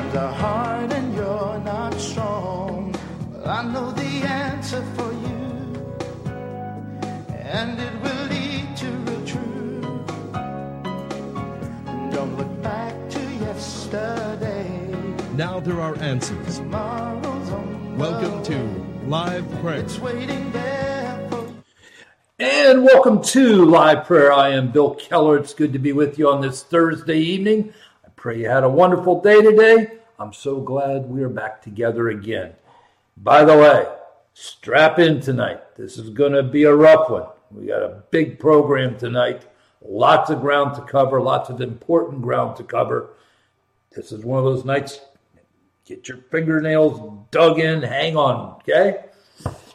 times are hard and you're not strong, I know the answer for you, and it will lead to real truth. Don't look back to yesterday. Now there are answers. Tomorrow's on the Welcome to. Live Prayer. It's waiting there. And welcome to Live Prayer. I am Bill Keller. It's good to be with you on this Thursday evening. Pray you had a wonderful day today. I'm so glad we are back together again. By the way, strap in tonight. This is going to be a rough one. We got a big program tonight, lots of ground to cover, lots of important ground to cover. This is one of those nights, get your fingernails dug in, hang on, okay?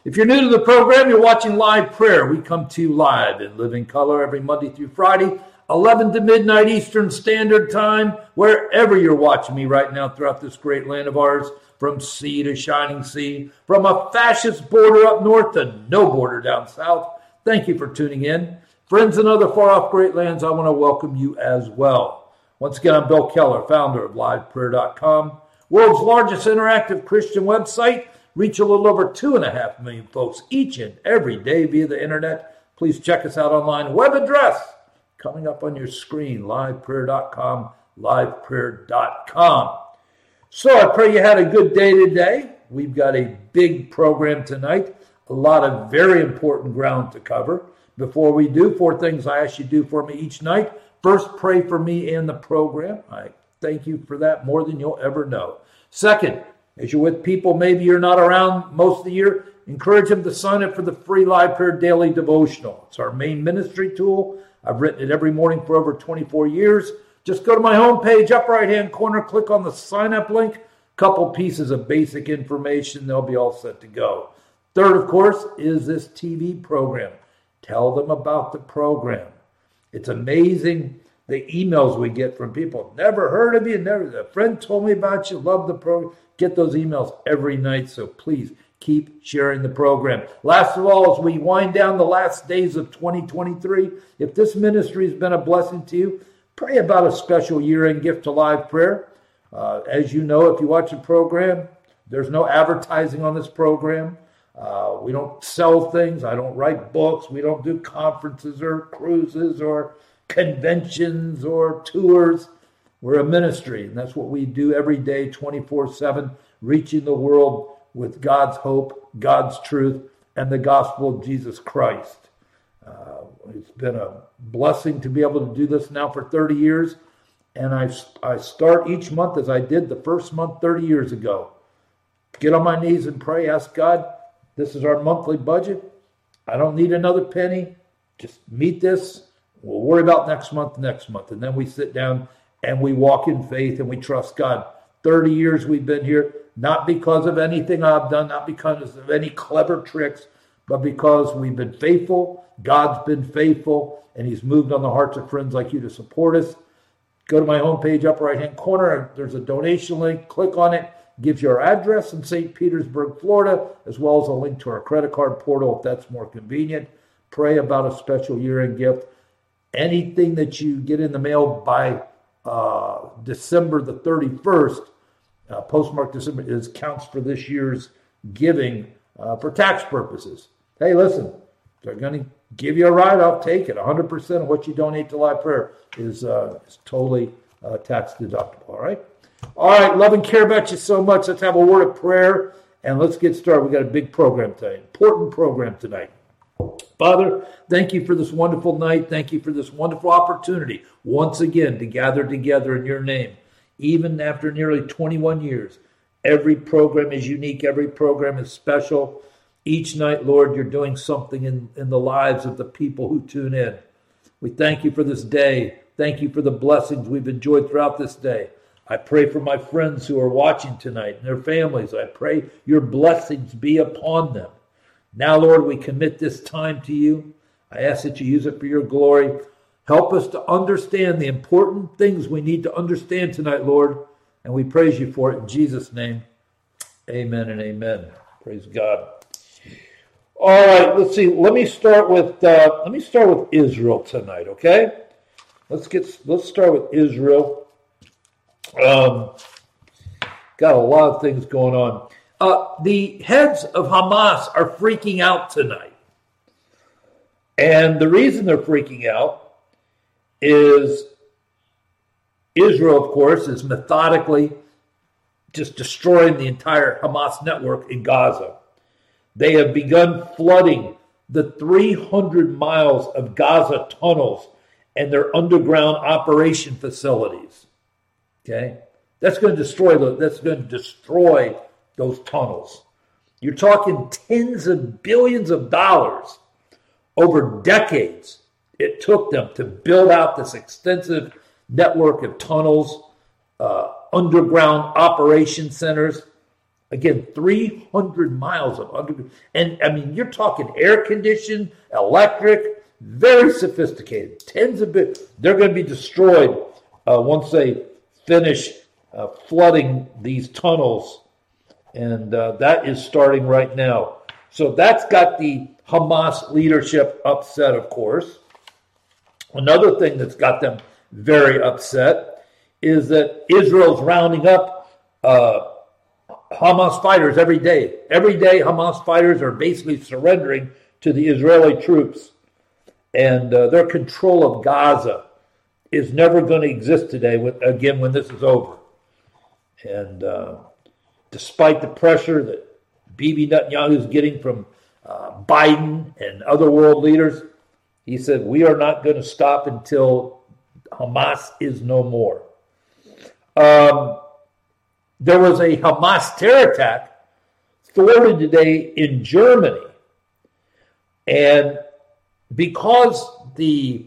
If you're new to the program, you're watching Live Prayer. We come to you live in living color every Monday through Friday, 11 to midnight Eastern Standard Time, wherever you're watching me right now throughout this great land of ours, from sea to shining sea, from a fascist border up north to no border down south. Thank you for tuning in. Friends in other far off great lands, I want to welcome you as well. Once again, I'm Bill Keller, founder of liveprayer.com, world's largest interactive Christian website. Reach a little over two and a half million folks each and every day via the internet. Please check us out online. Web address coming up on your screen liveprayer.com, liveprayer.com. So I pray you had a good day today. We've got a big program tonight, a lot of very important ground to cover. Before we do, four things I ask you to do for me each night. First, pray for me and the program. I thank you for that more than you'll ever know. Second, as you're with people, maybe you're not around most of the year, encourage them to sign up for the free Live Prayer Daily Devotional. It's our main ministry tool. I've written it every morning for over 24 years. Just go to my homepage, up right hand corner, click on the sign up link. Couple pieces of basic information, they'll be all set to go. Third, of course, is this TV program. Tell them about the program. It's amazing the emails we get from people. Never heard of you. Never. A friend told me about you. Love the program. Get those emails every night. So please keep sharing the program. Last of all, as we wind down the last days of 2023, if this ministry has been a blessing to you, pray about a special year-end gift to live prayer. Uh, as you know, if you watch the program, there's no advertising on this program. Uh, we don't sell things. I don't write books. We don't do conferences or cruises or conventions or tours. We're a ministry, and that's what we do every day, 24 7, reaching the world with God's hope, God's truth, and the gospel of Jesus Christ. Uh, it's been a blessing to be able to do this now for 30 years, and I, I start each month as I did the first month 30 years ago. Get on my knees and pray, ask God, this is our monthly budget. I don't need another penny. Just meet this. We'll worry about next month, next month. And then we sit down and we walk in faith and we trust God. 30 years we've been here, not because of anything I've done, not because of any clever tricks, but because we've been faithful. God's been faithful, and He's moved on the hearts of friends like you to support us. Go to my homepage, upper right hand corner. There's a donation link. Click on it. Gives you our address in St. Petersburg, Florida, as well as a link to our credit card portal if that's more convenient. Pray about a special year end gift. Anything that you get in the mail by uh, December the 31st, uh, postmark December, is counts for this year's giving uh, for tax purposes. Hey, listen, they're going to give you a write off. Take it. 100% of what you donate to Live Prayer is, uh, is totally uh, tax deductible. All right. All right. Love and care about you so much. Let's have a word of prayer and let's get started. We got a big program tonight, important program tonight. Father, thank you for this wonderful night. Thank you for this wonderful opportunity once again to gather together in your name. Even after nearly 21 years, every program is unique, every program is special. Each night, Lord, you're doing something in, in the lives of the people who tune in. We thank you for this day. Thank you for the blessings we've enjoyed throughout this day. I pray for my friends who are watching tonight and their families. I pray your blessings be upon them. Now, Lord, we commit this time to you. I ask that you use it for your glory. Help us to understand the important things we need to understand tonight, Lord. And we praise you for it in Jesus' name. Amen and amen. Praise God. All right, let's see. Let me start with uh, let me start with Israel tonight. Okay, let's get let's start with Israel. Um, got a lot of things going on. Uh, the heads of Hamas are freaking out tonight. And the reason they're freaking out is Israel, of course, is methodically just destroying the entire Hamas network in Gaza. They have begun flooding the 300 miles of Gaza tunnels and their underground operation facilities. Okay? That's going to destroy the, that's going to destroy those tunnels. You're talking tens of billions of dollars over decades it took them to build out this extensive network of tunnels, uh, underground operation centers. Again, 300 miles of underground. And I mean, you're talking air conditioned, electric, very sophisticated. Tens of bit. They're going to be destroyed uh, once they finish uh, flooding these tunnels. And uh, that is starting right now. So that's got the Hamas leadership upset, of course. Another thing that's got them very upset is that Israel's rounding up uh, Hamas fighters every day. Every day, Hamas fighters are basically surrendering to the Israeli troops, and uh, their control of Gaza is never going to exist today. With, again, when this is over, and uh, despite the pressure that Bibi Netanyahu is getting from uh, Biden and other world leaders, he said, We are not going to stop until Hamas is no more. Um, there was a Hamas terror attack thwarted today in Germany. And because the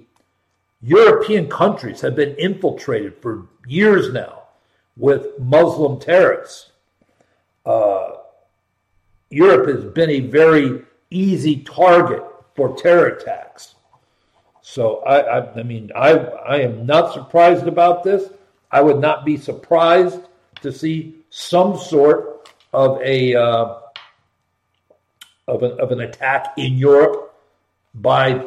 European countries have been infiltrated for years now with Muslim terrorists, uh, Europe has been a very easy target for terror attacks. So I, I, I mean, I, I am not surprised about this. I would not be surprised to see some sort of a uh, of an of an attack in Europe by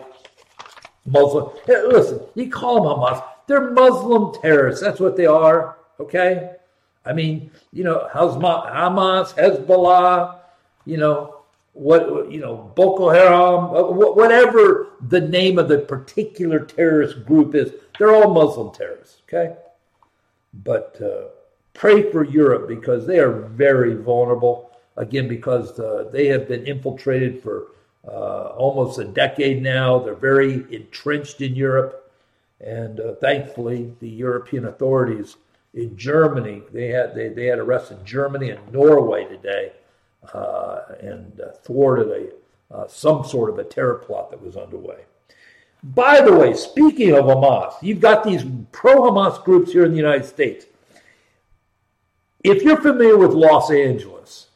Muslim. Hey, listen, you call them Hamas. They're Muslim terrorists. That's what they are. Okay. I mean, you know, Hamas, Hezbollah, you know, what you know Boko Haram, uh, whatever the name of the particular terrorist group is, they're all Muslim terrorists. Okay, but uh, pray for Europe because they are very vulnerable. Again, because uh, they have been infiltrated for uh, almost a decade now. They're very entrenched in Europe, and uh, thankfully, the European authorities in Germany they had they, they had arrested Germany and Norway today and uh, thwarted a uh, some sort of a terror plot that was underway. By the way, speaking of Hamas, you've got these pro-Hamas groups here in the United States. If you're familiar with Los Angeles,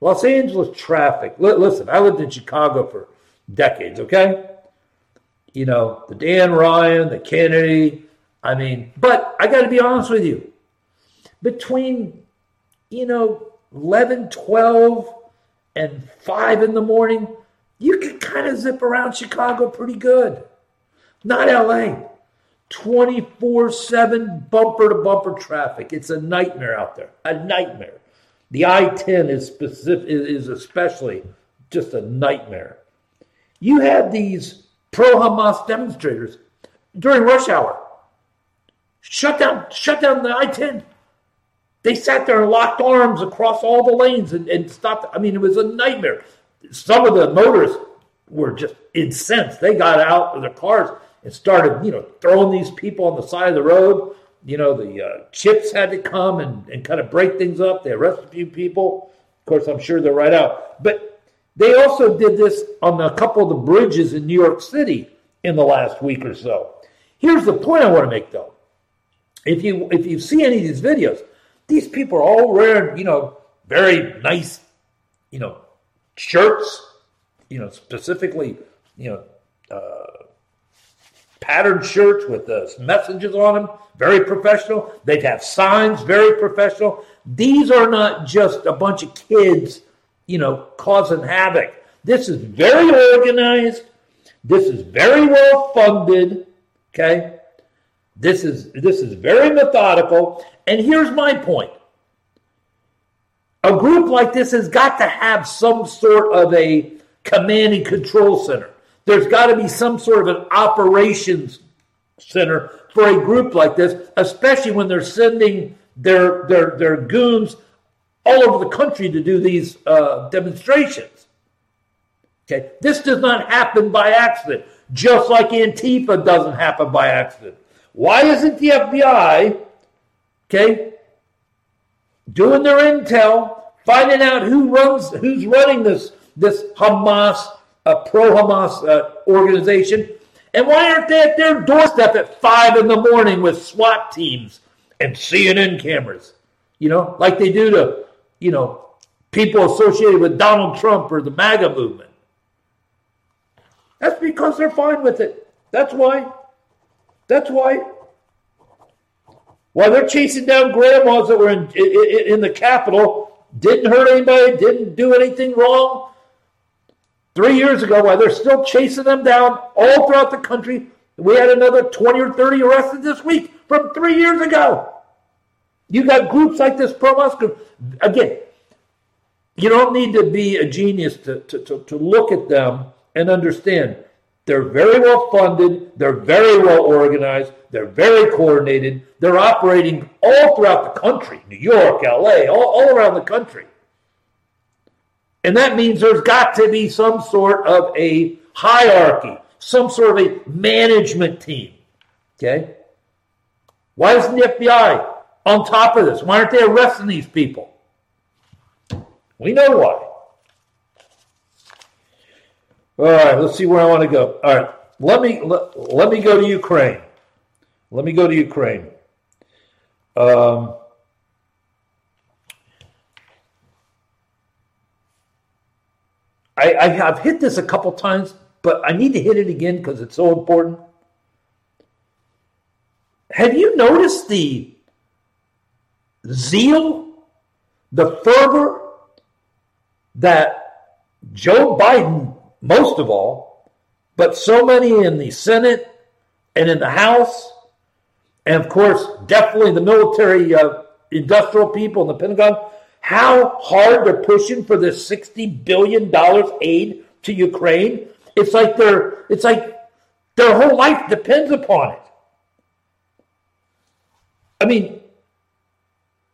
Los Angeles traffic. listen, I lived in Chicago for decades. Okay, you know the Dan Ryan, the Kennedy. I mean, but I got to be honest with you. Between you know 11, 12, and 5 in the morning, you can kind of zip around Chicago pretty good. Not LA. 24 7 bumper to bumper traffic. It's a nightmare out there. A nightmare. The I 10 is is especially just a nightmare. You had these pro Hamas demonstrators during rush hour. Shut down, shut down the I 10. They sat there and locked arms across all the lanes and, and stopped. I mean, it was a nightmare. Some of the motorists were just incensed. They got out of their cars and started, you know, throwing these people on the side of the road. You know, the uh, chips had to come and, and kind of break things up. They arrested a few people. Of course, I'm sure they're right out. But they also did this on a couple of the bridges in New York City in the last week or so. Here's the point I want to make, though. If you if you see any of these videos, these people are all wearing, you know, very nice, you know, shirts, you know, specifically, you know, uh, patterned shirts with uh, messages on them, very professional. They'd have signs, very professional. These are not just a bunch of kids, you know, causing havoc. This is very organized. This is very well funded. Okay. This is this is very methodical. And here's my point. A group like this has got to have some sort of a command and control center. There's got to be some sort of an operations center for a group like this, especially when they're sending their their their goons all over the country to do these uh, demonstrations. Okay, this does not happen by accident, just like Antifa doesn't happen by accident. Why isn't the FBI, okay, doing their intel, finding out who runs, who's running this this Hamas, uh, pro Hamas uh, organization, and why aren't they at their doorstep at five in the morning with SWAT teams and CNN cameras? You know, like they do to, you know, people associated with Donald Trump or the MAGA movement. That's because they're fine with it. That's why. That's why. While they're chasing down grandmas that were in, in, in the Capitol, didn't hurt anybody, didn't do anything wrong. Three years ago, while they're still chasing them down all throughout the country, we had another 20 or 30 arrested this week from three years ago. You got groups like this pro group. Again, you don't need to be a genius to, to, to, to look at them and understand they're very well funded, they're very well organized, they're very coordinated, they're operating all throughout the country New York, LA, all, all around the country. And that means there's got to be some sort of a hierarchy, some sort of a management team. Okay? Why isn't the FBI on top of this? Why aren't they arresting these people? We know why. All right, let's see where I want to go. All right, let me let, let me go to Ukraine. Let me go to Ukraine. Um, I, I have hit this a couple times, but I need to hit it again because it's so important. Have you noticed the zeal, the fervor that Joe Biden most of all, but so many in the Senate and in the House, and of course, definitely the military uh, industrial people in the Pentagon, how hard they're pushing for this $60 billion aid to Ukraine. It's like their it's like their whole life depends upon it. I mean,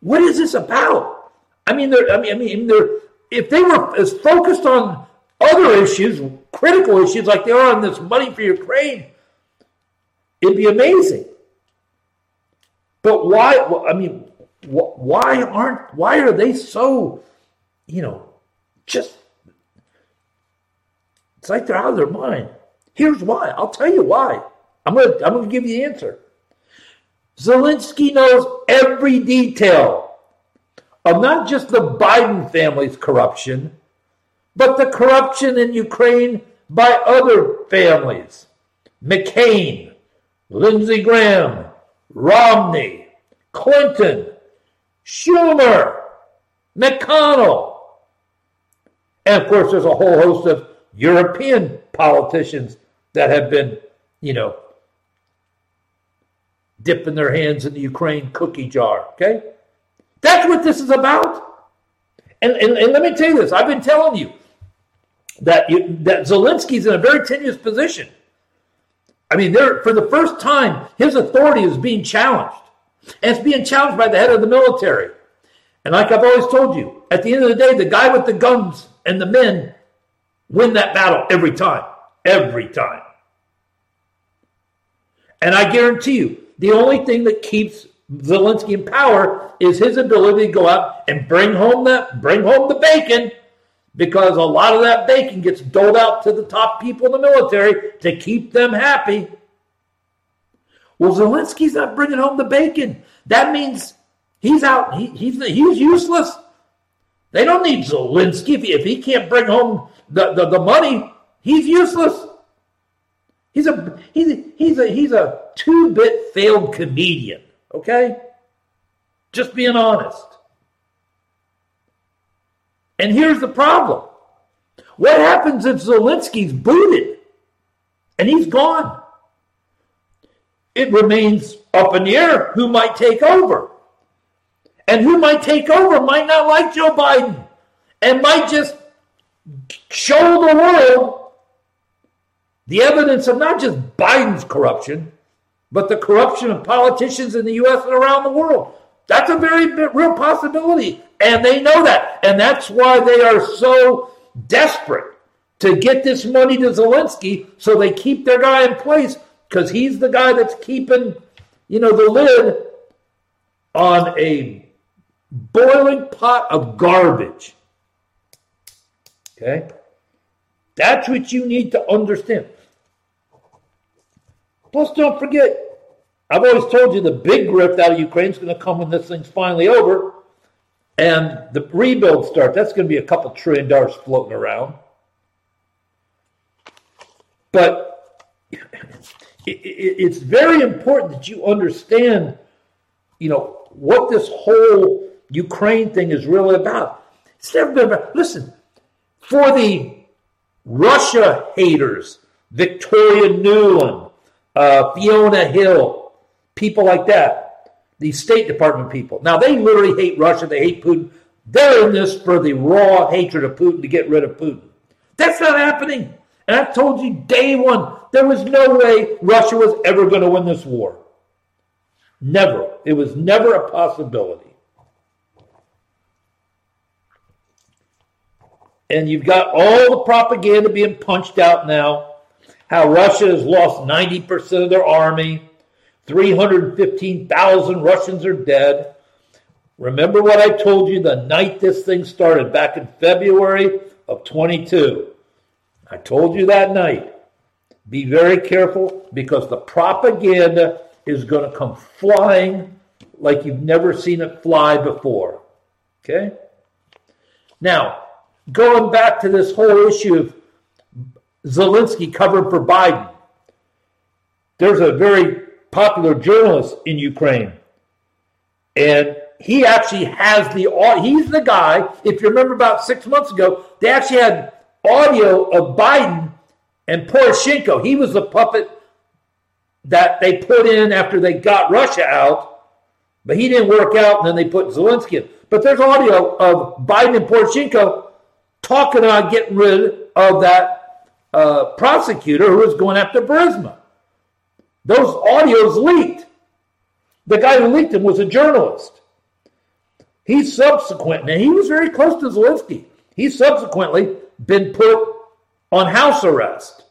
what is this about? I mean, they're, I mean, I mean, they're, if they were as focused on other issues, critical issues like they are on this money for Ukraine, it'd be amazing. But why? I mean, why aren't? Why are they so? You know, just it's like they're out of their mind. Here's why. I'll tell you why. I'm gonna I'm gonna give you the answer. Zelensky knows every detail of not just the Biden family's corruption, but the corruption in Ukraine by other families McCain, Lindsey Graham, Romney, Clinton, Schumer, McConnell. And of course, there's a whole host of European politicians that have been, you know, dipping their hands in the Ukraine cookie jar. Okay? That's what this is about. And, and, and let me tell you this I've been telling you that you, that Zelensky's in a very tenuous position. I mean, there for the first time, his authority is being challenged, and it's being challenged by the head of the military. And like I've always told you, at the end of the day, the guy with the guns and the men win that battle every time, every time. And I guarantee you, the only thing that keeps Zelensky in power is his ability to go out and bring home that bring home the bacon because a lot of that bacon gets doled out to the top people in the military to keep them happy. Well, Zelensky's not bringing home the bacon. That means he's out. He, he's he's useless. They don't need Zelensky if he, if he can't bring home the, the, the money. He's useless. He's a he's he's a he's a two bit failed comedian. Okay, just being honest. And here's the problem what happens if Zelensky's booted and he's gone? It remains up in the air who might take over. And who might take over might not like Joe Biden and might just show the world the evidence of not just Biden's corruption, but the corruption of politicians in the U.S. and around the world. That's a very real possibility. And they know that. And that's why they are so desperate to get this money to Zelensky so they keep their guy in place because he's the guy that's keeping, you know, the lid on a boiling pot of garbage. Okay? That's what you need to understand. Plus, don't forget, I've always told you the big grift out of Ukraine is going to come when this thing's finally over and the rebuild starts. That's going to be a couple trillion dollars floating around. But it's very important that you understand, you know, what this whole Ukraine thing is really about. It's never been about, listen, for the Russia haters, Victoria Nuland, uh, Fiona Hill, people like that, these State Department people. Now, they literally hate Russia, they hate Putin. They're in this for the raw hatred of Putin to get rid of Putin. That's not happening. And I've told you day one, there was no way Russia was ever going to win this war. Never. It was never a possibility. And you've got all the propaganda being punched out now how Russia has lost 90% of their army, 315,000 Russians are dead. Remember what I told you the night this thing started back in February of 22. I told you that night. Be very careful because the propaganda is going to come flying like you've never seen it fly before. Okay? Now, going back to this whole issue of Zelensky covering for Biden. There's a very popular journalist in Ukraine, and he actually has the he's the guy. If you remember about six months ago, they actually had audio of Biden and Poroshenko. He was the puppet that they put in after they got Russia out, but he didn't work out, and then they put Zelensky in. But there's audio of Biden and Poroshenko talking about getting rid of that uh, prosecutor who was going after Burisma. Those audios leaked. The guy who leaked them was a journalist. He subsequently, and he was very close to Zelensky. He's subsequently been put on house arrest,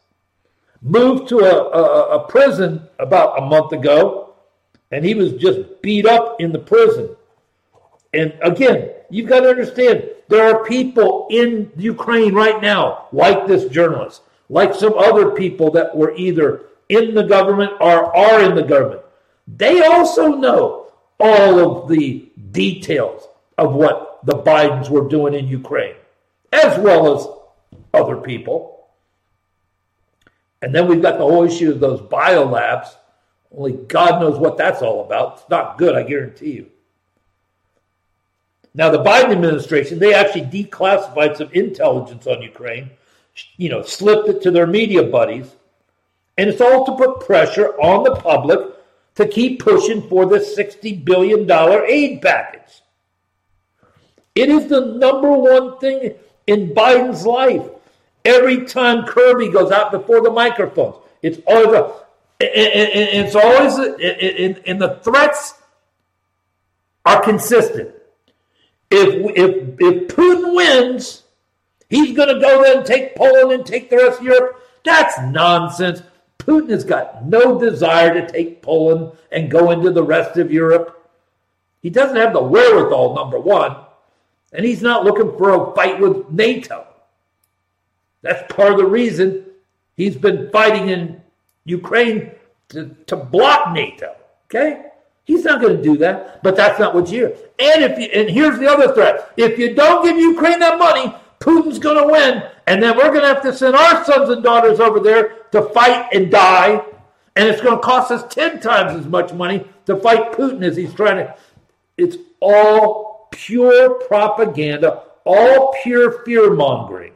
moved to a, a, a prison about a month ago, and he was just beat up in the prison. And again, you've got to understand there are people in Ukraine right now, like this journalist, like some other people that were either in the government or are in the government. They also know all of the details of what the Bidens were doing in Ukraine, as well as other people. And then we've got the whole issue of those biolabs. Only God knows what that's all about. It's not good, I guarantee you. Now, the Biden administration, they actually declassified some intelligence on Ukraine you know, slipped it to their media buddies. And it's all to put pressure on the public to keep pushing for this $60 billion aid package. It is the number one thing in Biden's life. Every time Kirby goes out before the microphones, it's always a, it's always and the threats are consistent. If if if Putin wins, He's going to go there and take Poland and take the rest of Europe. That's nonsense. Putin has got no desire to take Poland and go into the rest of Europe. He doesn't have the wherewithal, number one, and he's not looking for a fight with NATO. That's part of the reason he's been fighting in Ukraine to, to block NATO. Okay? He's not going to do that, but that's not what you. And if you, and here's the other threat: if you don't give Ukraine that money, Putin's going to win, and then we're going to have to send our sons and daughters over there to fight and die, and it's going to cost us 10 times as much money to fight Putin as he's trying to. It's all pure propaganda, all pure fear mongering.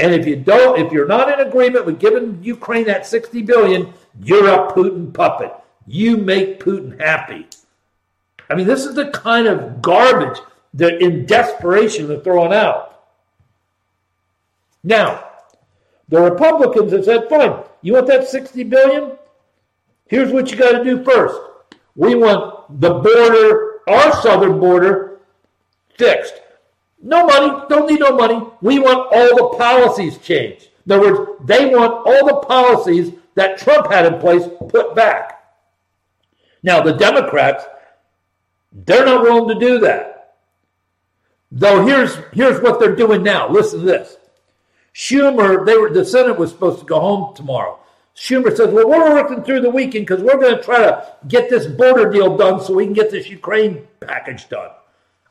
And if you don't, if you're not in agreement with giving Ukraine that 60 billion, you're a Putin puppet. You make Putin happy. I mean, this is the kind of garbage that in desperation they're throwing out. Now, the Republicans have said, fine, you want that 60 billion? Here's what you got to do first. We want the border, our southern border, fixed. No money, don't need no money. We want all the policies changed. In other words, they want all the policies that Trump had in place put back. Now, the Democrats, they're not willing to do that. Though here's here's what they're doing now. Listen to this. Schumer, they were the Senate was supposed to go home tomorrow. Schumer says, "Well, we're working through the weekend because we're going to try to get this border deal done so we can get this Ukraine package done."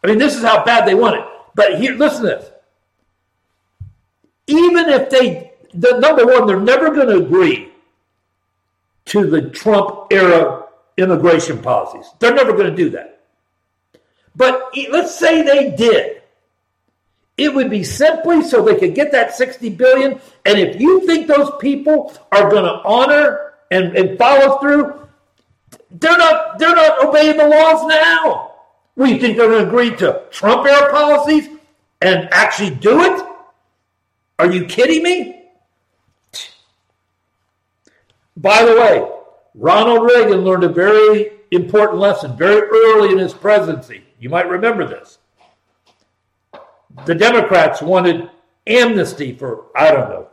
I mean, this is how bad they want it. But here, listen to this. Even if they, the number one, they're never going to agree to the Trump era immigration policies. They're never going to do that. But let's say they did. It would be simply so they could get that 60 billion. And if you think those people are going to honor and, and follow through, they're not they're not obeying the laws now. We think they're going to agree to Trump era policies and actually do it? Are you kidding me? By the way, Ronald Reagan learned a very important lesson very early in his presidency. You might remember this. The Democrats wanted amnesty for, I don't know,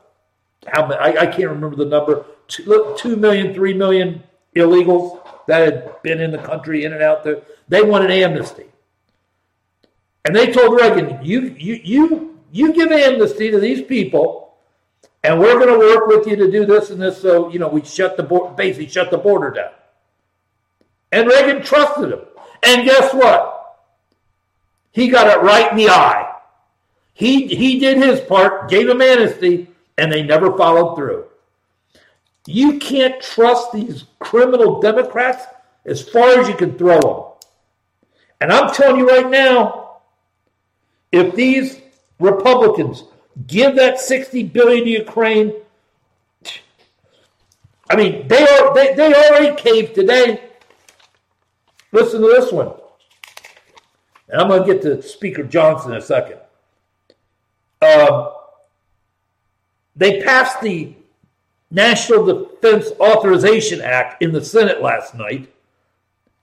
how many, I, I can't remember the number, two, 2 million, 3 million illegals that had been in the country, in and out there. They wanted amnesty. And they told Reagan, you, you, you, you give amnesty to these people and we're going to work with you to do this and this. So you know, we shut the board, basically shut the border down. And Reagan trusted him. And guess what? He got it right in the eye. He he did his part, gave him amnesty, and they never followed through. You can't trust these criminal Democrats as far as you can throw them. And I'm telling you right now, if these Republicans give that 60 billion to Ukraine. I mean, they are they, they already caved today. Listen to this one. And I'm going to get to Speaker Johnson in a second. Uh, they passed the National Defense Authorization Act in the Senate last night,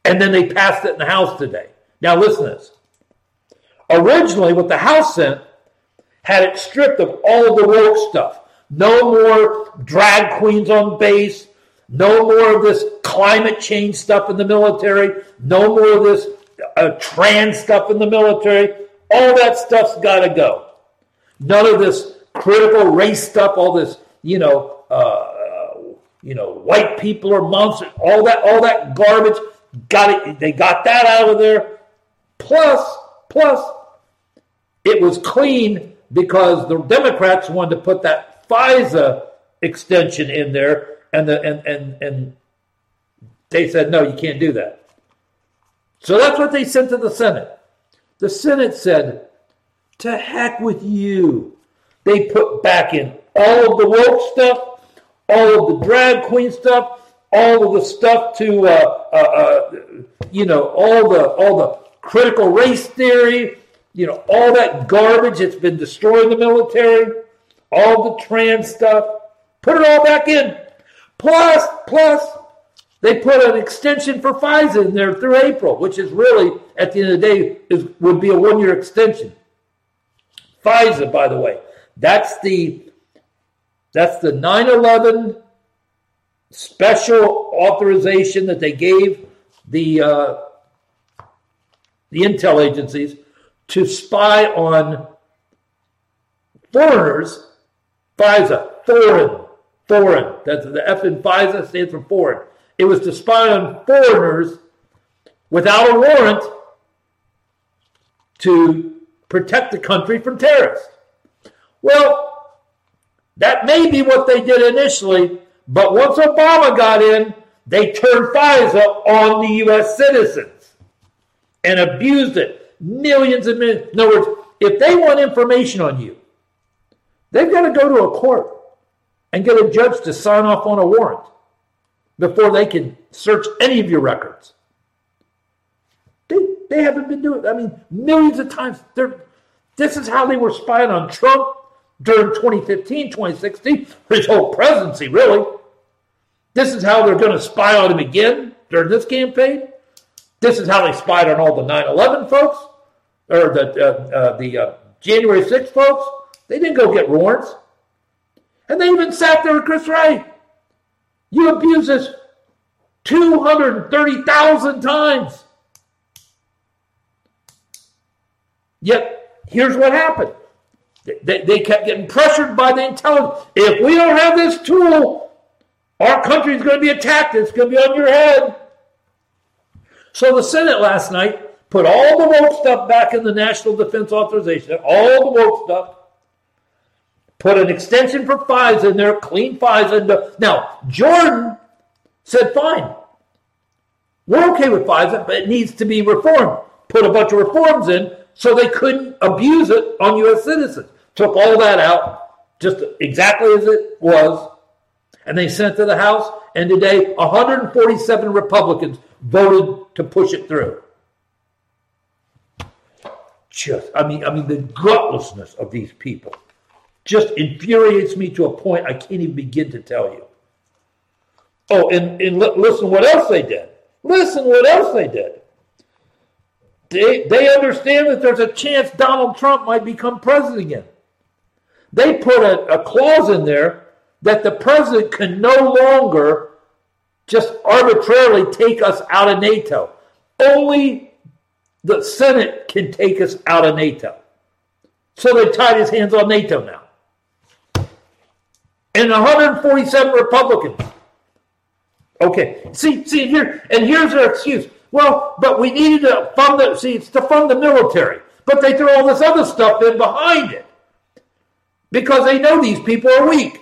and then they passed it in the House today. Now, listen to this. Originally, what the House sent had it stripped of all the woke stuff. No more drag queens on base. No more of this climate change stuff in the military. No more of this uh, trans stuff in the military. All that stuff's got to go. None of this critical race stuff. All this, you know, uh, you know, white people are monsters. All that, all that garbage. Got it. They got that out of there. Plus, plus, it was clean because the Democrats wanted to put that FISA extension in there, and the and and and they said no, you can't do that. So that's what they sent to the Senate. The Senate said, "To heck with you." They put back in all of the woke stuff, all of the drag queen stuff, all of the stuff to uh, uh, uh, you know all the all the critical race theory, you know, all that garbage that's been destroying the military, all the trans stuff, put it all back in. Plus, plus, they put an extension for FISA in there through April, which is really, at the end of the day, is would be a one-year extension. FISA, by the way, that's the that's the 9/11 special authorization that they gave the uh, the intel agencies to spy on foreigners, FISA, foreign, foreign. That's the F in FISA stands for foreign. It was to spy on foreigners without a warrant to protect the country from terrorists. Well, that may be what they did initially, but once Obama got in, they turned FISA on the U.S. citizens and abused it millions and millions. In other words, if they want information on you, they've got to go to a court and get a judge to sign off on a warrant before they can search any of your records. They, they haven't been doing I mean, millions of times. They're, this is how they were spying on Trump during 2015, 2016, his whole presidency, really. This is how they're going to spy on him again during this campaign. This is how they spied on all the 9 11 folks, or the, uh, uh, the uh, January 6 folks. They didn't go get warrants. And they even sat there with Chris Wray. You abuse this 230,000 times. Yet, here's what happened. They, they kept getting pressured by the intelligence. If we don't have this tool, our country is going to be attacked. It's going to be on your head. So the Senate last night put all the woke stuff back in the National Defense Authorization, all the woke stuff. Put an extension for FISA in there, clean FISA. Now, Jordan said, fine. We're okay with FISA, but it needs to be reformed. Put a bunch of reforms in so they couldn't abuse it on U.S. citizens. Took all that out, just exactly as it was, and they sent it to the House. And today, 147 Republicans voted to push it through. Just, I mean, I mean, the gutlessness of these people just infuriates me to a point I can't even begin to tell you. Oh, and, and listen what else they did. Listen what else they did. They, they understand that there's a chance Donald Trump might become president again. They put a, a clause in there that the president can no longer just arbitrarily take us out of NATO. Only the Senate can take us out of NATO. So they tied his hands on NATO now and 147 Republicans. Okay, see, see here, and here's their excuse. Well, but we needed to fund the see, it's to fund the military, but they throw all this other stuff in behind it because they know these people are weak,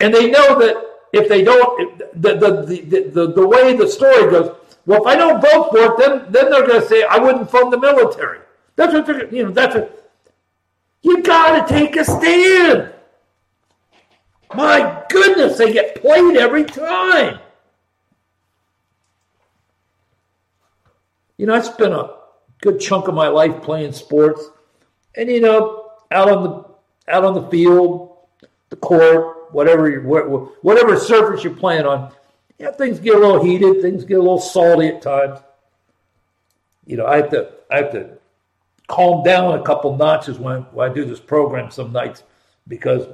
and they know that if they don't, the the the, the, the way the story goes, well, if I don't vote for it, then then they're going to say I wouldn't fund the military. That's what they're, you know. That's what you got to take a stand. My goodness, they get played every time. You know, I spent a good chunk of my life playing sports, and you know, out on the out on the field, the court, whatever whatever surface you're playing on, yeah, things get a little heated, things get a little salty at times. You know, I have to I have to calm down a couple notches when, when I do this program some nights because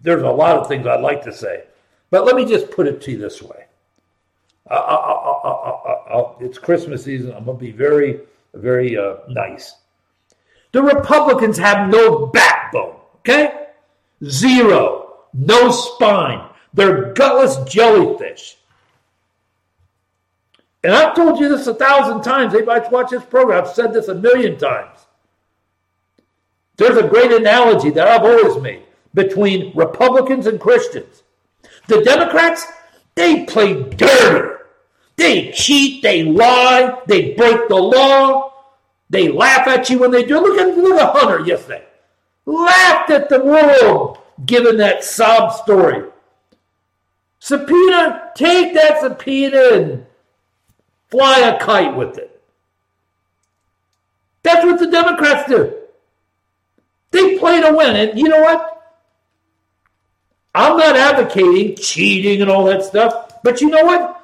there's a lot of things I'd like to say, but let me just put it to you this way. I, I, I, it's Christmas season. I'm going to be very, very uh, nice. The Republicans have no backbone, okay? Zero. No spine. They're gutless jellyfish. And I've told you this a thousand times. Anybody watch this program, I've said this a million times. There's a great analogy that I've always made between Republicans and Christians. The Democrats, they play dirty. They cheat, they lie, they break the law, they laugh at you when they do. Look at, look at Hunter yesterday. Laughed at the world given that sob story. Subpoena, take that subpoena and fly a kite with it. That's what the Democrats do. They play to win. And you know what? I'm not advocating cheating and all that stuff, but you know what?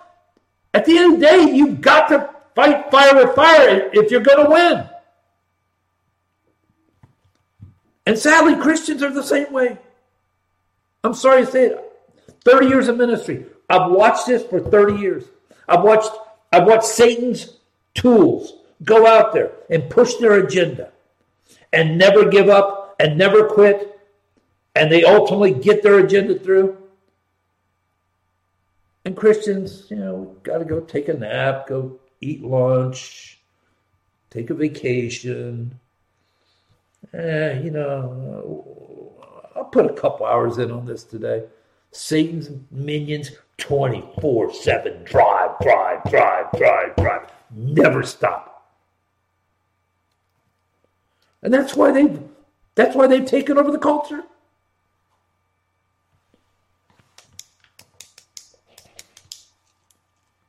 At the end of the day, you've got to fight fire with fire if you're going to win. And sadly, Christians are the same way. I'm sorry to say it. 30 years of ministry. I've watched this for 30 years. I've watched I've watched Satan's tools go out there and push their agenda and never give up and never quit and they ultimately get their agenda through. And Christians, you know, got to go take a nap, go eat lunch, take a vacation. Eh, you know, I'll put a couple hours in on this today. Satan's minions 24 7 drive, drive, drive, drive, drive. Never stop. And that's why they've that's why they've taken over the culture.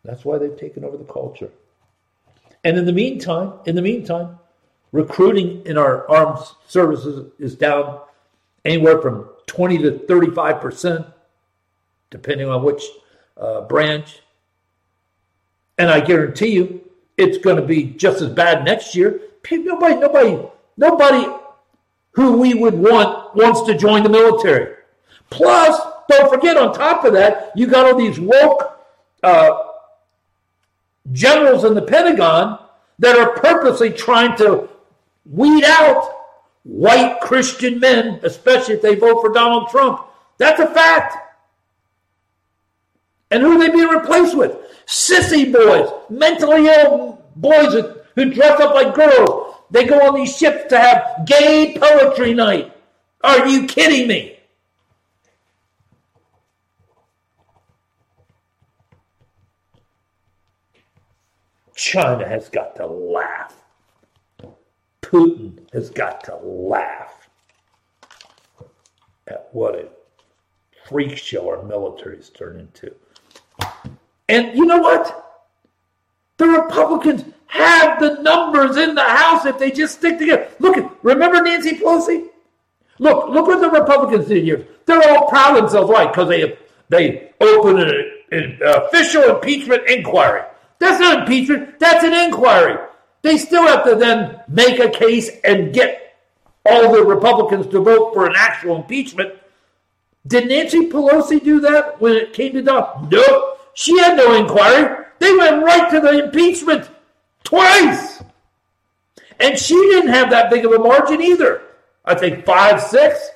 That's why they've taken over the culture. And in the meantime, in the meantime, recruiting in our armed services is down anywhere from 20 to 35 percent, depending on which uh, branch. And I guarantee you, it's going to be just as bad next year. Nobody, nobody, nobody who we would want wants to join the military. Plus, don't forget, on top of that, you got all these woke uh, generals in the Pentagon that are purposely trying to weed out white Christian men, especially if they vote for Donald Trump. That's a fact. And who are they being replaced with? Sissy boys, mentally ill boys who dress up like girls. They go on these ships to have gay poetry night. Are you kidding me? China has got to laugh. Putin has got to laugh at what a freak show our military has turned into. And you know what? The Republicans have the numbers in the House if they just stick together. Look, remember Nancy Pelosi? Look, look what the Republicans did here. They're all proud themselves, right? Because they they opened an, an official impeachment inquiry. That's not impeachment. That's an inquiry. They still have to then make a case and get all the Republicans to vote for an actual impeachment. Did Nancy Pelosi do that when it came to Donald? No. She had no inquiry. They went right to the impeachment twice. And she didn't have that big of a margin either. I think five, six.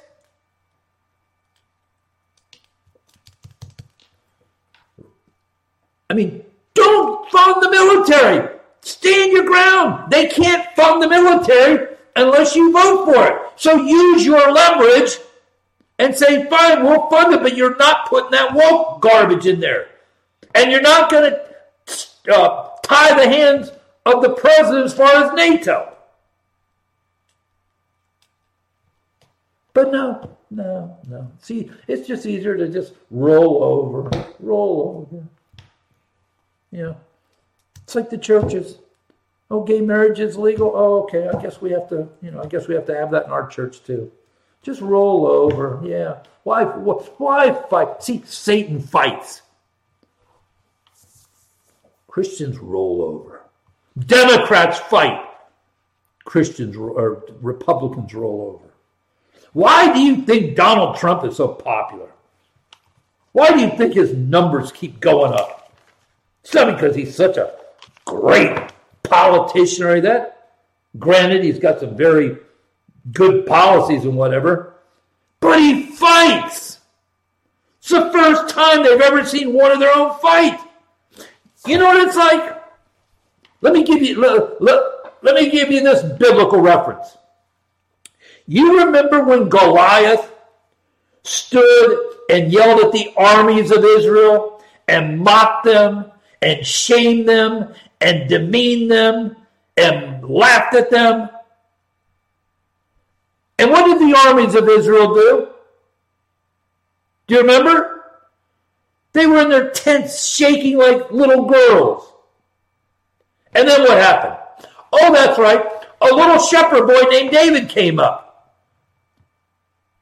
I mean, don't fund the military. Stand your ground. They can't fund the military unless you vote for it. So use your leverage and say, fine, we'll fund it, but you're not putting that woke garbage in there. And you're not going to uh, tie the hands of the president as far as NATO. But no, no, no. See, it's just easier to just roll over, roll over. You know, it's like the churches. Oh, gay marriage is legal. Oh, okay. I guess we have to, you know, I guess we have to have that in our church too. Just roll over. Yeah. Why? Why fight? See, Satan fights. Christians roll over. Democrats fight. Christians or Republicans roll over. Why do you think Donald Trump is so popular? Why do you think his numbers keep going up? It's not because he's such a great politician or that. Granted, he's got some very good policies and whatever, but he fights. It's the first time they've ever seen one of their own fight. You know what it's like? Let me give you let, let, let me give you this biblical reference. You remember when Goliath stood and yelled at the armies of Israel and mocked them and shamed them and demeaned them and laughed at them. And what did the armies of Israel do? Do you remember? They were in their tents shaking like little girls. And then what happened? Oh, that's right. A little shepherd boy named David came up.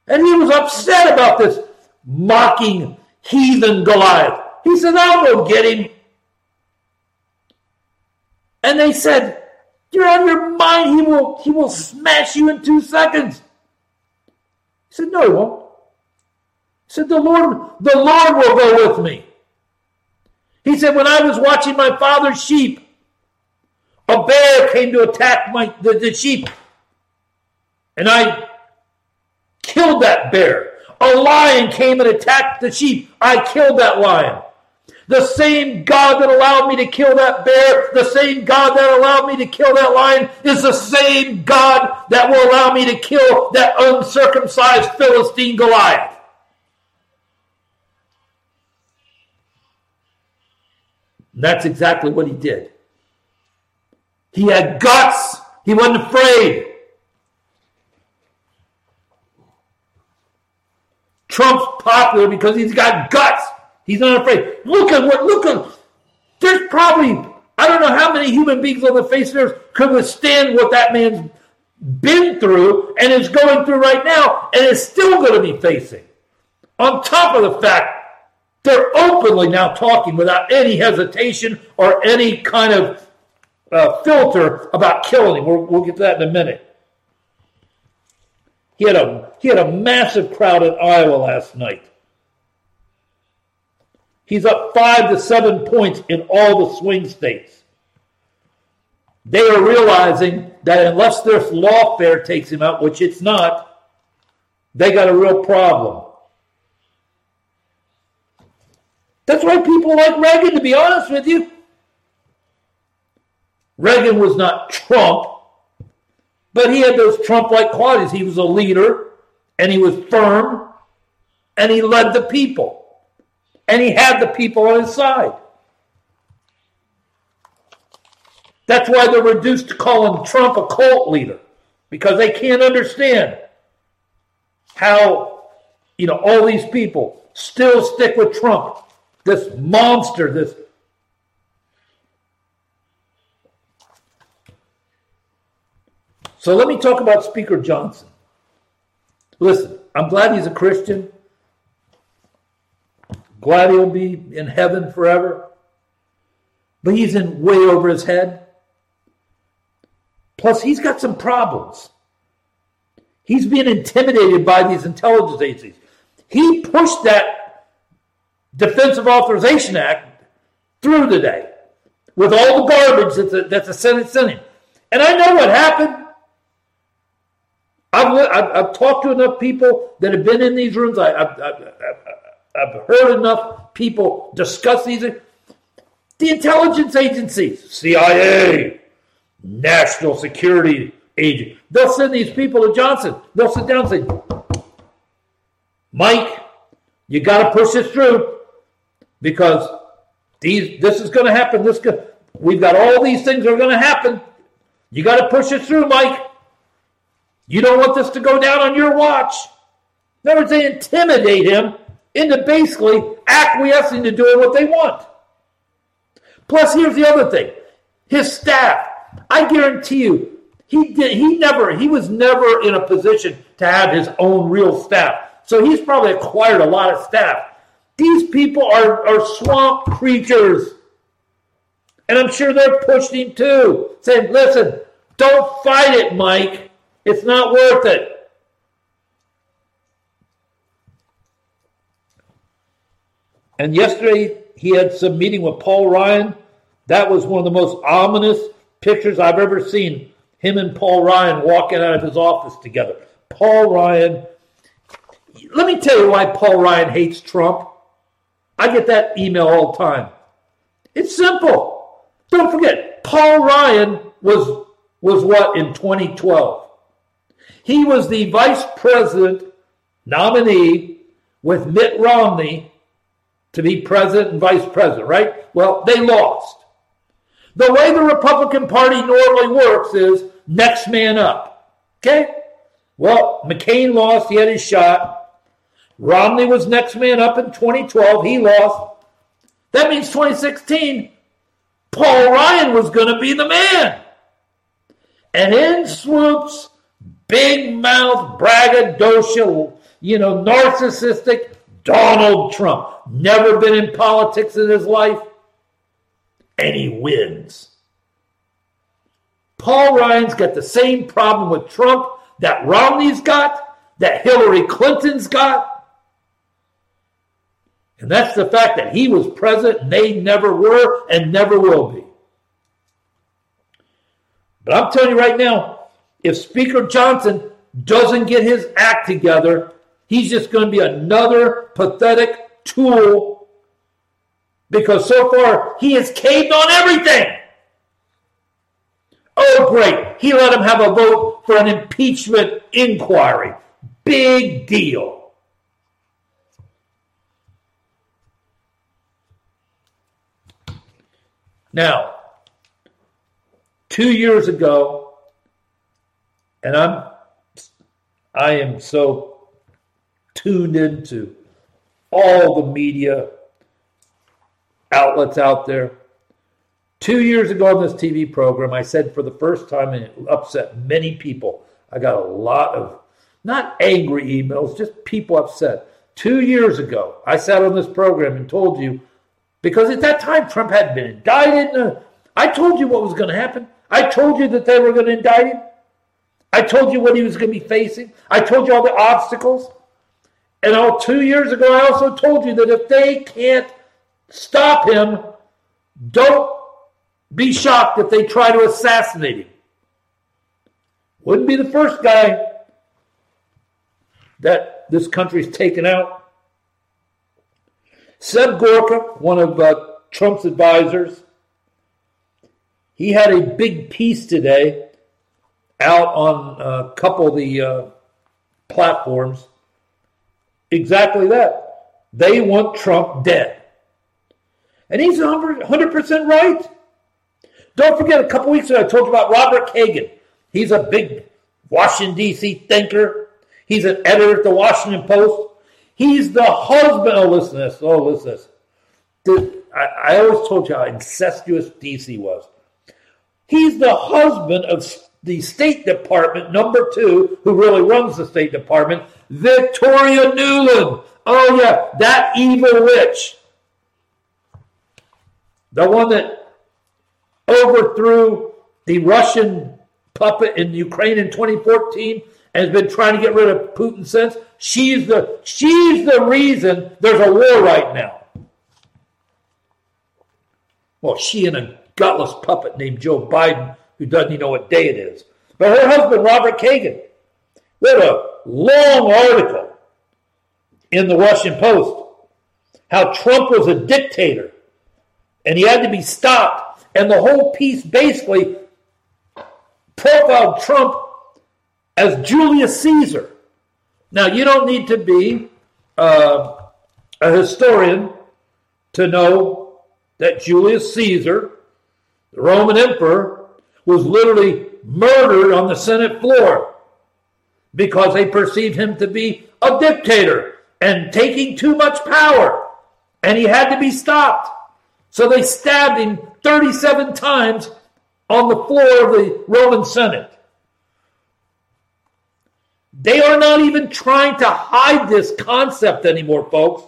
And he was upset about this mocking heathen Goliath. He said, I'll go get him. And they said, You're out of your mind. He will, he will smash you in two seconds. He said, No, he won't. He said, The Lord, the Lord will go with me. He said, When I was watching my father's sheep, a bear came to attack my the, the sheep. And I killed that bear. A lion came and attacked the sheep. I killed that lion. The same God that allowed me to kill that bear, the same God that allowed me to kill that lion, is the same God that will allow me to kill that uncircumcised Philistine Goliath. And that's exactly what he did. He had guts. He wasn't afraid. Trump's popular because he's got guts. He's not afraid. Look at what, look at, there's probably, I don't know how many human beings on the face of the earth could withstand what that man's been through and is going through right now and is still going to be facing. On top of the fact they're openly now talking without any hesitation or any kind of uh, filter about killing him. We'll, we'll get to that in a minute. He had a he had a massive crowd in Iowa last night. He's up five to seven points in all the swing states. They are realizing that unless this lawfare takes him out, which it's not, they got a real problem. That's why people like Reagan, to be honest with you. Reagan was not Trump, but he had those Trump like qualities. He was a leader, and he was firm, and he led the people, and he had the people on his side. That's why they're reduced to calling Trump a cult leader, because they can't understand how, you know, all these people still stick with Trump this monster, this So let me talk about Speaker Johnson. Listen, I'm glad he's a Christian. Glad he'll be in heaven forever. But he's in way over his head. Plus, he's got some problems. He's being intimidated by these intelligence agencies. He pushed that Defensive Authorization Act through today with all the garbage that the, that the Senate sent him. And I know what happened. I've, I've, I've, talked to enough people that have been in these rooms. I, have I've heard enough people discuss these. The intelligence agencies, CIA, National Security Agent, they'll send these people to Johnson. They'll sit down and say, Mike, you got to push this through because these this is going to happen. This we've got all these things that are going to happen. You got to push it through, Mike. You don't want this to go down on your watch. In other words, they intimidate him into basically acquiescing to doing what they want. Plus, here's the other thing: his staff. I guarantee you, he did. He never. He was never in a position to have his own real staff. So he's probably acquired a lot of staff. These people are, are swamp creatures. And I'm sure they're pushing him too, saying, listen, don't fight it, Mike. It's not worth it. And yesterday he had some meeting with Paul Ryan. That was one of the most ominous pictures I've ever seen. Him and Paul Ryan walking out of his office together. Paul Ryan. Let me tell you why Paul Ryan hates Trump. I get that email all the time. It's simple. Don't forget, Paul Ryan was, was what in 2012? He was the vice president nominee with Mitt Romney to be president and vice president, right? Well, they lost. The way the Republican Party normally works is next man up. Okay? Well, McCain lost, he had his shot. Romney was next man up in 2012. He lost. That means 2016, Paul Ryan was going to be the man. And in swoops big mouth, braggadocious, you know, narcissistic Donald Trump. Never been in politics in his life. And he wins. Paul Ryan's got the same problem with Trump that Romney's got, that Hillary Clinton's got, and that's the fact that he was president and they never were and never will be. But I'm telling you right now, if Speaker Johnson doesn't get his act together, he's just going to be another pathetic tool because so far he has caved on everything. Oh, great. He let him have a vote for an impeachment inquiry. Big deal. Now, two years ago, and I'm I am so tuned into all the media outlets out there. Two years ago on this TV program, I said for the first time, and it upset many people. I got a lot of not angry emails, just people upset. Two years ago, I sat on this program and told you, because at that time Trump hadn't been indicted. uh, I told you what was going to happen. I told you that they were going to indict him. I told you what he was going to be facing. I told you all the obstacles. And all two years ago, I also told you that if they can't stop him, don't be shocked if they try to assassinate him. Wouldn't be the first guy that this country's taken out. Seb Gorka, one of uh, Trump's advisors, he had a big piece today out on a couple of the uh, platforms. Exactly that. They want Trump dead. And he's 100% right. Don't forget, a couple weeks ago, I told you about Robert Kagan. He's a big Washington, D.C. thinker. He's an editor at the Washington Post. He's the husband. Oh, listen to this. Oh, listen to this. The- I, I always told you how incestuous D.C. was. He's the husband of the State Department, number two, who really runs the State Department, Victoria Nuland. Oh, yeah, that evil witch. The one that overthrew the Russian puppet in Ukraine in 2014 and has been trying to get rid of Putin since. She's the she's the reason there's a war right now. Well, she and a gutless puppet named Joe Biden, who doesn't even know what day it is. But her husband, Robert Kagan, wrote a long article in the Washington Post how Trump was a dictator and he had to be stopped. And the whole piece basically profiled Trump as Julius Caesar. Now, you don't need to be uh, a historian to know that Julius Caesar, the Roman emperor, was literally murdered on the Senate floor because they perceived him to be a dictator and taking too much power. And he had to be stopped. So they stabbed him 37 times on the floor of the Roman Senate. They are not even trying to hide this concept anymore, folks.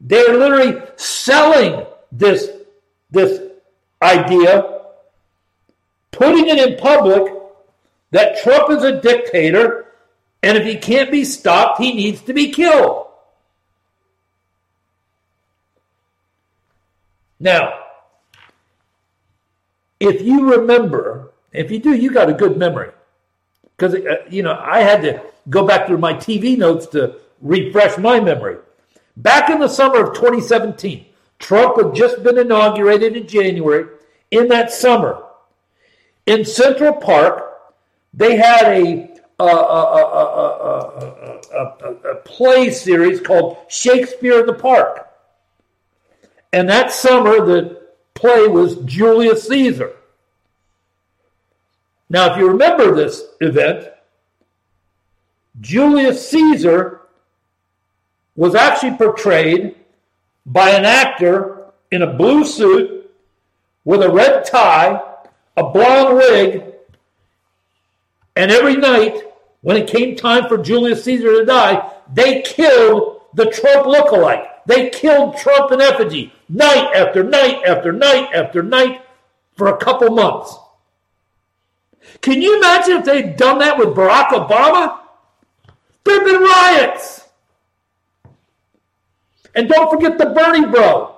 They're literally selling this, this idea, putting it in public that Trump is a dictator, and if he can't be stopped, he needs to be killed. Now, if you remember, if you do, you got a good memory. Because, uh, you know, I had to go back through my TV notes to refresh my memory. Back in the summer of 2017, Trump had just been inaugurated in January. In that summer, in Central Park, they had a, a, a, a, play series called Shakespeare in the Park. And that summer, the play was Julius Caesar. Now, if you remember this event, Julius Caesar was actually portrayed by an actor in a blue suit with a red tie, a blonde wig, and every night when it came time for Julius Caesar to die, they killed the Trump lookalike. They killed Trump in effigy night after night after night after night for a couple months. Can you imagine if they'd done that with Barack Obama? There'd been riots. And don't forget the Bernie bro,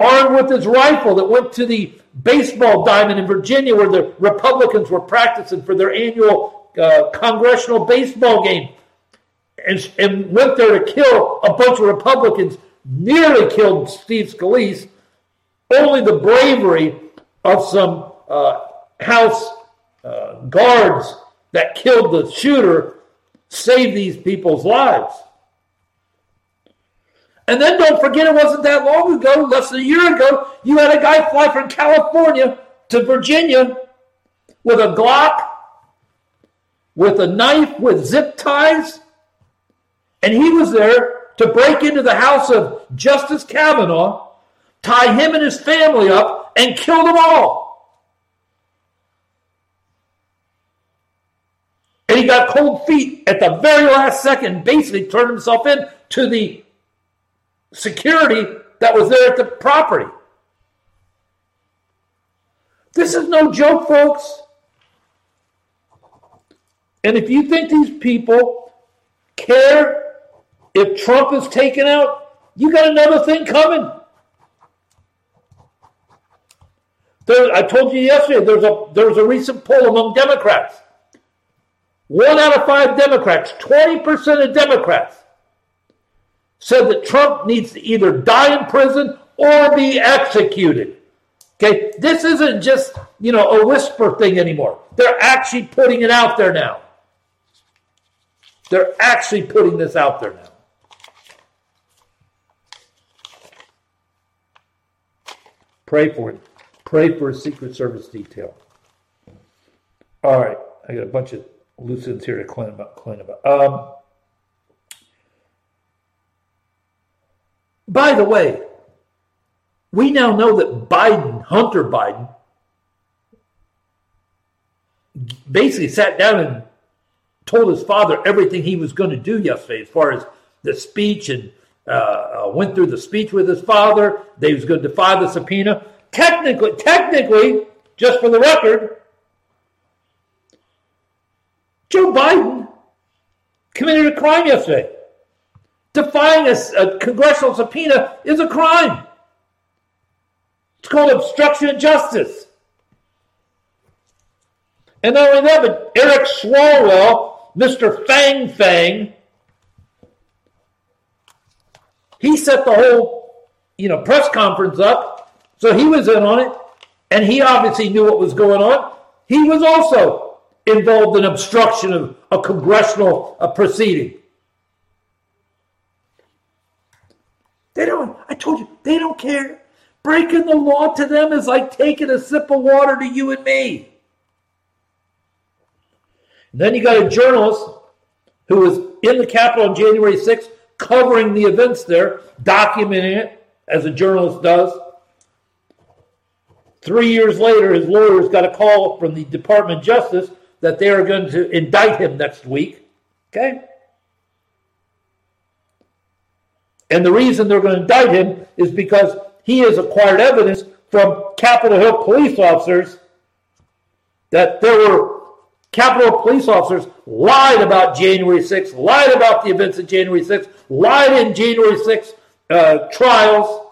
armed with his rifle that went to the baseball diamond in Virginia where the Republicans were practicing for their annual uh, congressional baseball game and, and went there to kill a bunch of Republicans, nearly killed Steve Scalise. Only the bravery of some uh, House uh, guards that killed the shooter saved these people's lives. And then don't forget, it wasn't that long ago, less than a year ago, you had a guy fly from California to Virginia with a Glock, with a knife, with zip ties. And he was there to break into the house of Justice Kavanaugh, tie him and his family up, and kill them all. And he got cold feet at the very last second, basically turned himself in to the security that was there at the property. This is no joke, folks. And if you think these people care if Trump is taken out, you got another thing coming. There, I told you yesterday, there's a there's a recent poll among Democrats. One out of five Democrats, 20% of Democrats, said that Trump needs to either die in prison or be executed. Okay, this isn't just, you know, a whisper thing anymore. They're actually putting it out there now. They're actually putting this out there now. Pray for it. Pray for a Secret Service detail. All right, I got a bunch of loose ends here to clean about. Clean about. Um, by the way, we now know that Biden, Hunter Biden, basically sat down and told his father everything he was going to do yesterday as far as the speech and uh, uh, went through the speech with his father. They was going to defy the subpoena. Technically, technically, just for the record, Joe Biden committed a crime yesterday. Defying a, a congressional subpoena is a crime. It's called obstruction of justice. And not only that, but Eric Swalwell, Mr. Fang Fang, he set the whole, you know, press conference up. So he was in on it, and he obviously knew what was going on. He was also involved in obstruction of a congressional a proceeding. They don't, I told you, they don't care. Breaking the law to them is like taking a sip of water to you and me. And then you got a journalist who was in the Capitol on January 6th, covering the events there, documenting it as a journalist does. Three years later, his lawyers got a call from the Department of Justice that they are going to indict him next week. Okay? And the reason they're going to indict him is because he has acquired evidence from Capitol Hill police officers that there were Capitol police officers lied about January 6th, lied about the events of January 6th, lied in January 6th uh, trials.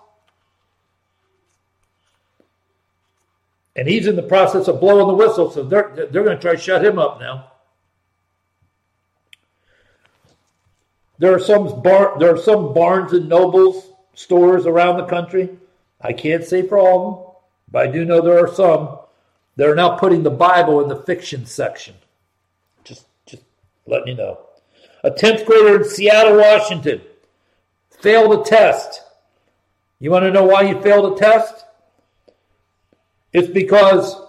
And he's in the process of blowing the whistle, so they're, they're going to try to shut him up now. There are some bar, there are some Barnes and Nobles stores around the country. I can't say for all of them, but I do know there are some that are now putting the Bible in the fiction section. Just, just letting you know. A 10th grader in Seattle, Washington, failed a test. You want to know why he failed a test? It's because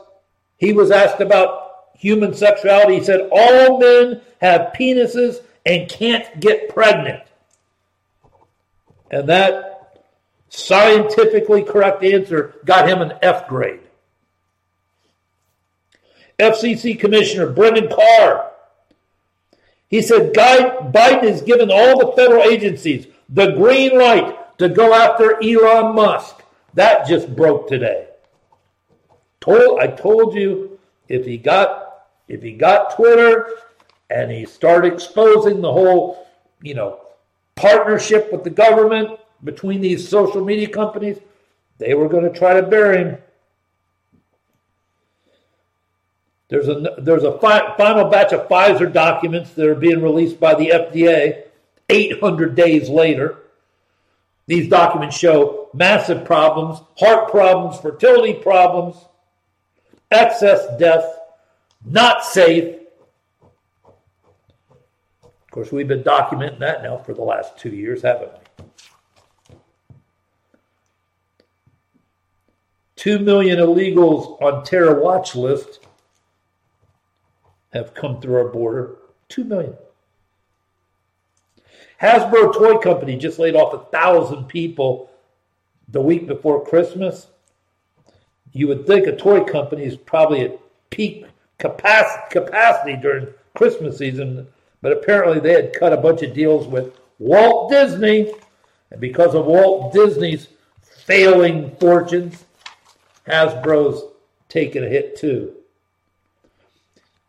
he was asked about human sexuality. He said, All men have penises and can't get pregnant. And that scientifically correct answer got him an F grade. FCC Commissioner Brendan Carr. He said Biden has given all the federal agencies the green light to go after Elon Musk. That just broke today. Told I told you if he got if he got Twitter and he started exposing the whole, you know, partnership with the government between these social media companies, they were going to try to bury him. There's a there's a fi- final batch of Pfizer documents that are being released by the FDA 800 days later. These documents show massive problems, heart problems, fertility problems, excess death, not safe. Of course, we've been documenting that now for the last two years, haven't we? Two million illegals on terror watch list have come through our border. Two million. Hasbro Toy Company just laid off a thousand people the week before Christmas, you would think a toy company is probably at peak capacity, during Christmas season, but apparently they had cut a bunch of deals with Walt Disney. And because of Walt Disney's failing fortunes, Hasbro's taken a hit too.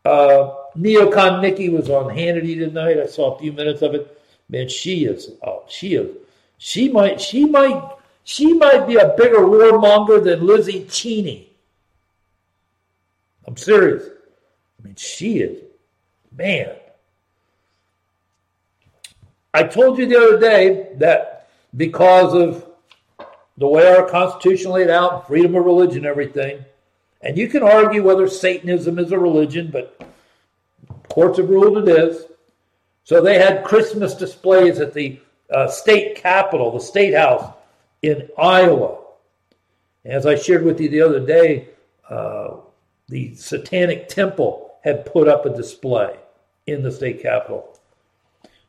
Uh, Neocon Nikki was on Hannity tonight. I saw a few minutes of it. Man, she is. Oh, she is. She might. She might. She might be a bigger warmonger than Lizzie Cheney. I'm serious. I mean, she is. Man. I told you the other day that because of the way our Constitution laid out, freedom of religion, everything, and you can argue whether Satanism is a religion, but courts have ruled it is. So they had Christmas displays at the uh, state capitol, the state house in Iowa. As I shared with you the other day, uh, the Satanic Temple had put up a display in the state capitol.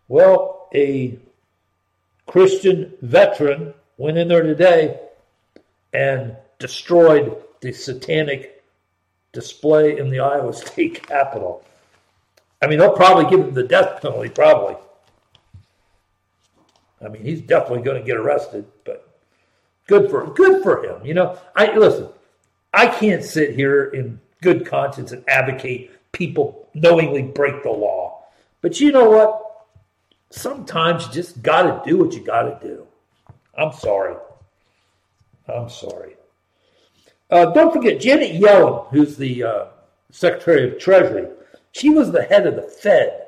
Well, a Christian veteran went in there today and destroyed the satanic display in the Iowa State Capitol. I mean, they'll probably give him the death penalty, probably. I mean, he's definitely going to get arrested, but good for him. good for him. You know, I listen. I can't sit here in good conscience and advocate people knowingly break the law, but you know what? Sometimes you just got to do what you got to do. I'm sorry. I'm sorry. Uh, don't forget Janet Yellen, who's the uh, Secretary of Treasury. She was the head of the Fed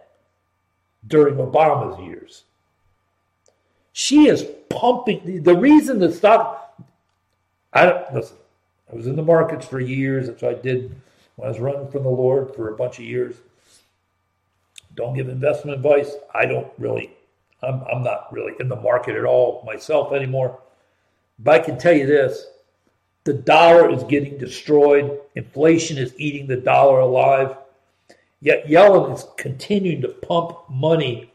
during Obama's years. She is pumping. The reason the stock, I don't listen. I was in the markets for years. That's what I did when I was running from the Lord for a bunch of years. Don't give investment advice. I don't really. I'm, I'm not really in the market at all myself anymore. But I can tell you this the dollar is getting destroyed. Inflation is eating the dollar alive. Yet Yellen is continuing to pump money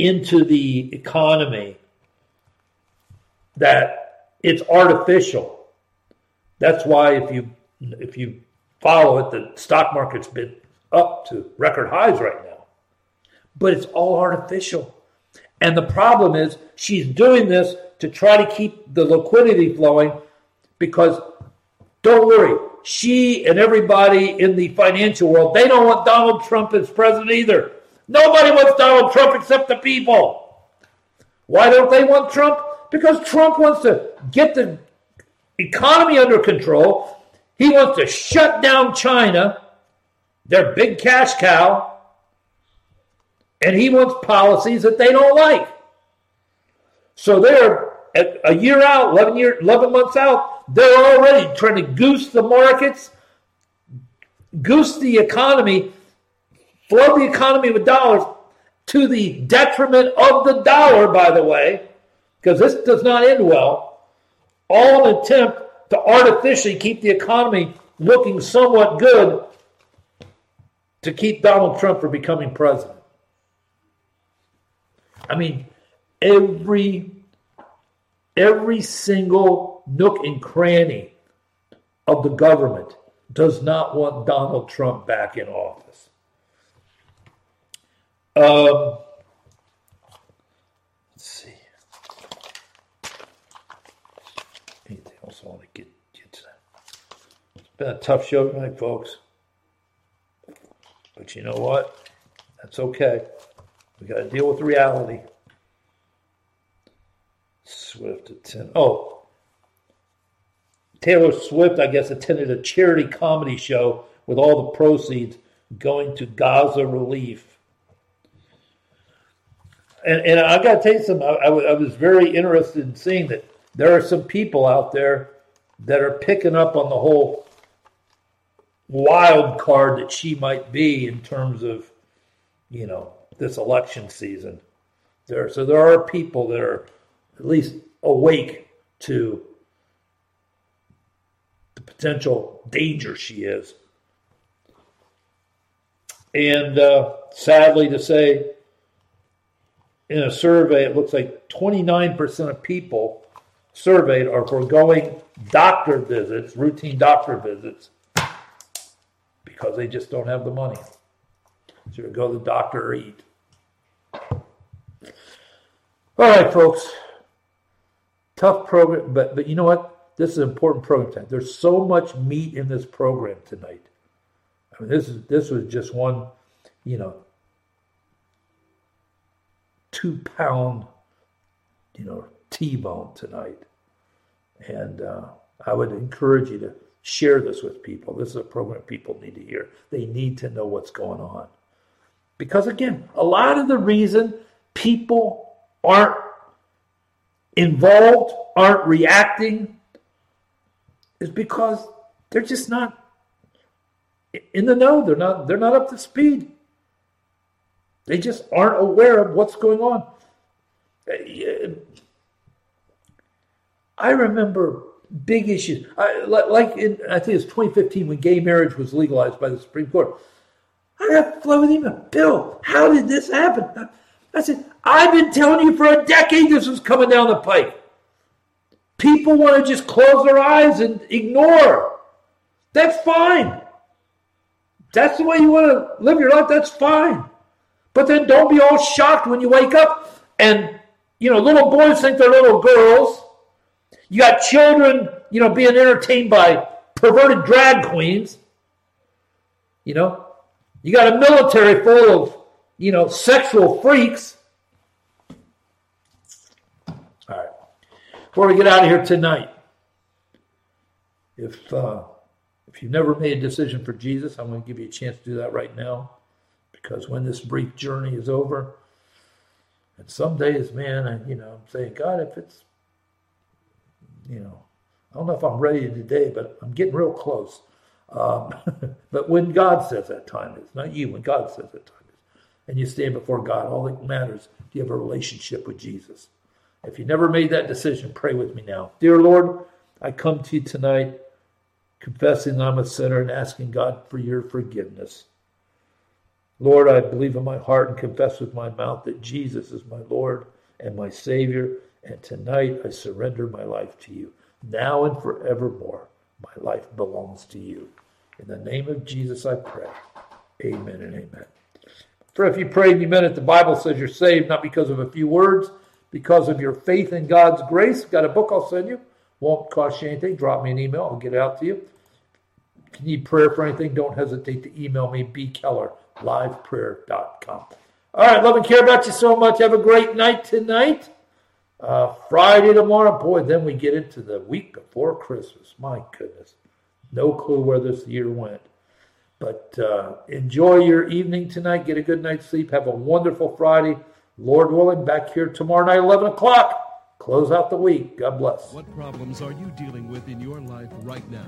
into the economy that it's artificial. That's why if you if you follow it, the stock market's been up to record highs right now. But it's all artificial. And the problem is she's doing this to try to keep the liquidity flowing because don't worry, she and everybody in the financial world, they don't want Donald Trump as president either. Nobody wants Donald Trump except the people. Why don't they want Trump? Because Trump wants to get the economy under control. He wants to shut down China, their big cash cow, and he wants policies that they don't like. So they're a year out, 11, year, 11 months out, they're already trying to goose the markets, goose the economy, flood the economy with dollars to the detriment of the dollar, by the way, because this does not end well. All an attempt to artificially keep the economy looking somewhat good to keep Donald Trump from becoming president. I mean, every every single nook and cranny of the government does not want Donald Trump back in office. Um, let's see. Anything else I want to get, get to? It's been a tough show tonight, folks. But you know what? That's okay. We got to deal with reality. Swift attended. Oh, Taylor Swift, I guess, attended a charity comedy show with all the proceeds going to Gaza relief. And, and I got to tell you something. I, I, I was very interested in seeing that there are some people out there that are picking up on the whole wild card that she might be in terms of, you know, this election season. There, so there are people that are at least awake to the potential danger she is. And uh, sadly to say, in a survey, it looks like 29% of people surveyed are foregoing doctor visits, routine doctor visits, because they just don't have the money. to go to the doctor or eat. All right, folks. Tough program, but but you know what? This is an important program tonight. There's so much meat in this program tonight. I mean, this is this was just one, you know, two pound, you know, T-bone tonight. And uh, I would encourage you to share this with people. This is a program people need to hear. They need to know what's going on. Because again, a lot of the reason people aren't involved, aren't reacting, is because they're just not in the know. They're not they're not up to speed. They just aren't aware of what's going on. I remember big issues, I, like in, I think it's 2015 when gay marriage was legalized by the Supreme Court. I got to flow with email. Bill, how did this happen? I said, I've been telling you for a decade this was coming down the pike. People want to just close their eyes and ignore. That's fine. That's the way you want to live your life. That's fine. But then don't be all shocked when you wake up and, you know, little boys think they're little girls. You got children, you know, being entertained by perverted drag queens. You know, you got a military full of, you know, sexual freaks. All right. Before we get out of here tonight, if uh, if you've never made a decision for Jesus, I'm going to give you a chance to do that right now, because when this brief journey is over, and some days, man, I, you know, I'm saying, God, if it's, you know, I don't know if I'm ready today, but I'm getting real close. Um, but when God says that time is, not you, when God says that time is, and you stand before God, all that matters, do you have a relationship with Jesus? If you never made that decision, pray with me now. Dear Lord, I come to you tonight confessing I'm a sinner and asking God for your forgiveness. Lord, I believe in my heart and confess with my mouth that Jesus is my Lord and my Savior, and tonight I surrender my life to you. Now and forevermore, my life belongs to you. In the name of Jesus, I pray. Amen and amen. For if you pray and you meant it, the Bible says you're saved not because of a few words, because of your faith in God's grace. Got a book I'll send you. Won't cost you anything. Drop me an email. I'll get it out to you. If you need prayer for anything, don't hesitate to email me, bkeller, liveprayer.com. All right, love and care about you so much. Have a great night tonight. Uh, Friday tomorrow, boy, then we get into the week before Christmas. My goodness. No clue where this year went. But uh, enjoy your evening tonight. Get a good night's sleep. Have a wonderful Friday. Lord willing, back here tomorrow night, 11 o'clock. Close out the week. God bless. What problems are you dealing with in your life right now?